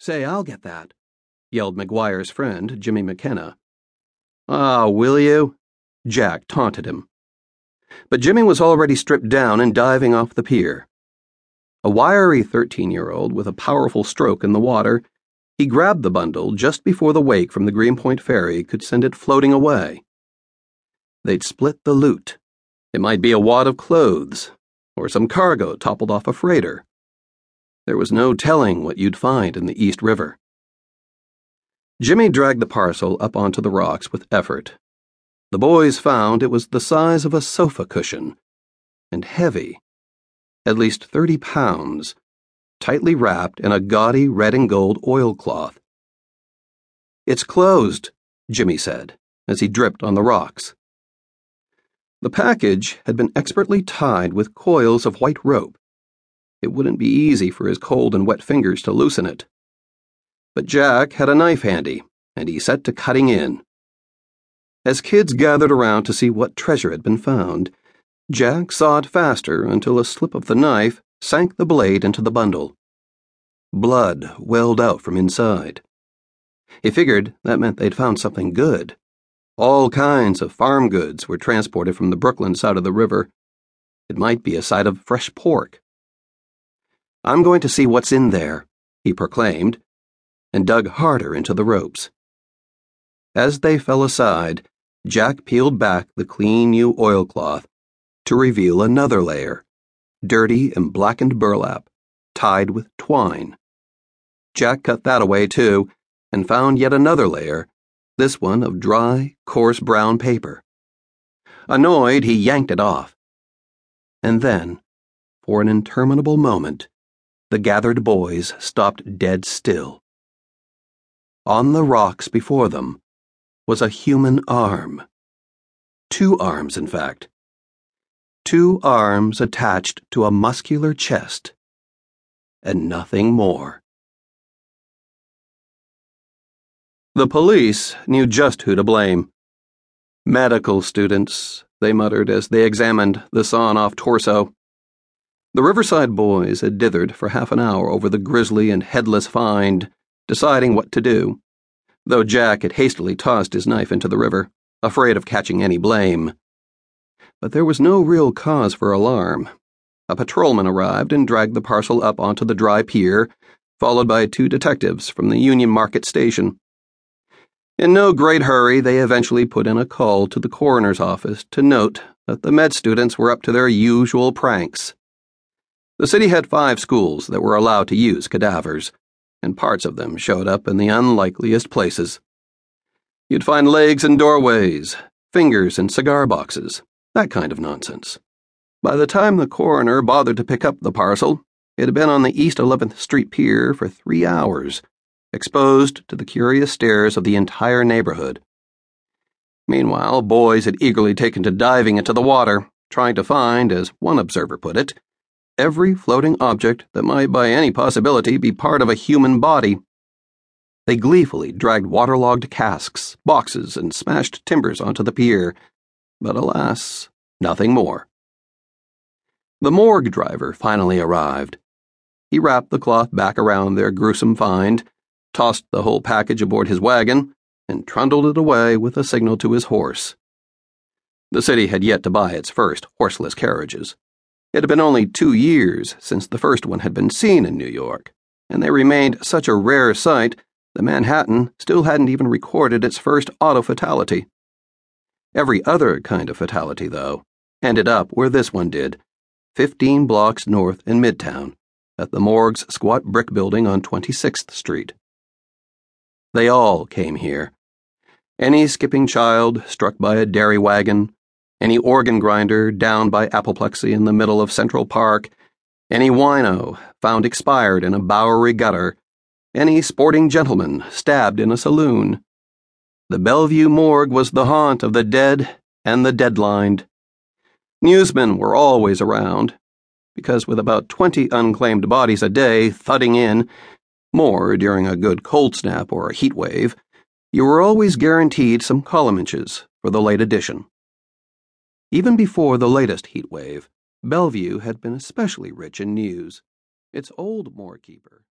Say, I'll get that, yelled McGuire's friend, Jimmy McKenna. Ah, will you? Jack taunted him. But Jimmy was already stripped down and diving off the pier. A wiry 13 year old with a powerful stroke in the water, he grabbed the bundle just before the wake from the Greenpoint ferry could send it floating away. They'd split the loot. It might be a wad of clothes, or some cargo toppled off a freighter. There was no telling what you'd find in the East River. Jimmy dragged the parcel up onto the rocks with effort. The boys found it was the size of a sofa cushion and heavy, at least 30 pounds, tightly wrapped in a gaudy red and gold oilcloth. It's closed, Jimmy said as he dripped on the rocks. The package had been expertly tied with coils of white rope it wouldn't be easy for his cold and wet fingers to loosen it. But Jack had a knife handy, and he set to cutting in. As kids gathered around to see what treasure had been found, Jack sawed faster until a slip of the knife sank the blade into the bundle. Blood welled out from inside. He figured that meant they'd found something good. All kinds of farm goods were transported from the Brooklyn side of the river. It might be a side of fresh pork I'm going to see what's in there, he proclaimed, and dug harder into the ropes. As they fell aside, Jack peeled back the clean new oilcloth to reveal another layer, dirty and blackened burlap, tied with twine. Jack cut that away too, and found yet another layer, this one of dry, coarse brown paper. Annoyed, he yanked it off. And then, for an interminable moment, the gathered boys stopped dead still. On the rocks before them was a human arm. Two arms, in fact. Two arms attached to a muscular chest. And nothing more. The police knew just who to blame. Medical students, they muttered as they examined the sawn off torso. The Riverside boys had dithered for half an hour over the grisly and headless find, deciding what to do, though Jack had hastily tossed his knife into the river, afraid of catching any blame. But there was no real cause for alarm. A patrolman arrived and dragged the parcel up onto the dry pier, followed by two detectives from the Union Market station. In no great hurry, they eventually put in a call to the coroner's office to note that the med students were up to their usual pranks. The city had five schools that were allowed to use cadavers, and parts of them showed up in the unlikeliest places. You'd find legs in doorways, fingers in cigar boxes, that kind of nonsense. By the time the coroner bothered to pick up the parcel, it had been on the East 11th Street Pier for three hours, exposed to the curious stares of the entire neighborhood. Meanwhile, boys had eagerly taken to diving into the water, trying to find, as one observer put it, every floating object that might by any possibility be part of a human body. They gleefully dragged waterlogged casks, boxes, and smashed timbers onto the pier, but alas, nothing more. The morgue driver finally arrived. He wrapped the cloth back around their gruesome find, tossed the whole package aboard his wagon, and trundled it away with a signal to his horse. The city had yet to buy its first horseless carriages. It had been only two years since the first one had been seen in New York, and they remained such a rare sight that Manhattan still hadn't even recorded its first auto fatality. Every other kind of fatality, though, ended up where this one did 15 blocks north in Midtown, at the morgue's squat brick building on 26th Street. They all came here. Any skipping child struck by a dairy wagon, any organ grinder down by apoplexy in the middle of Central Park, any wino found expired in a Bowery gutter, any sporting gentleman stabbed in a saloon. The Bellevue morgue was the haunt of the dead and the deadlined. Newsmen were always around, because with about 20 unclaimed bodies a day thudding in, more during a good cold snap or a heat wave, you were always guaranteed some column inches for the late edition. Even before the latest heat wave, Bellevue had been especially rich in news. Its old morgue keeper,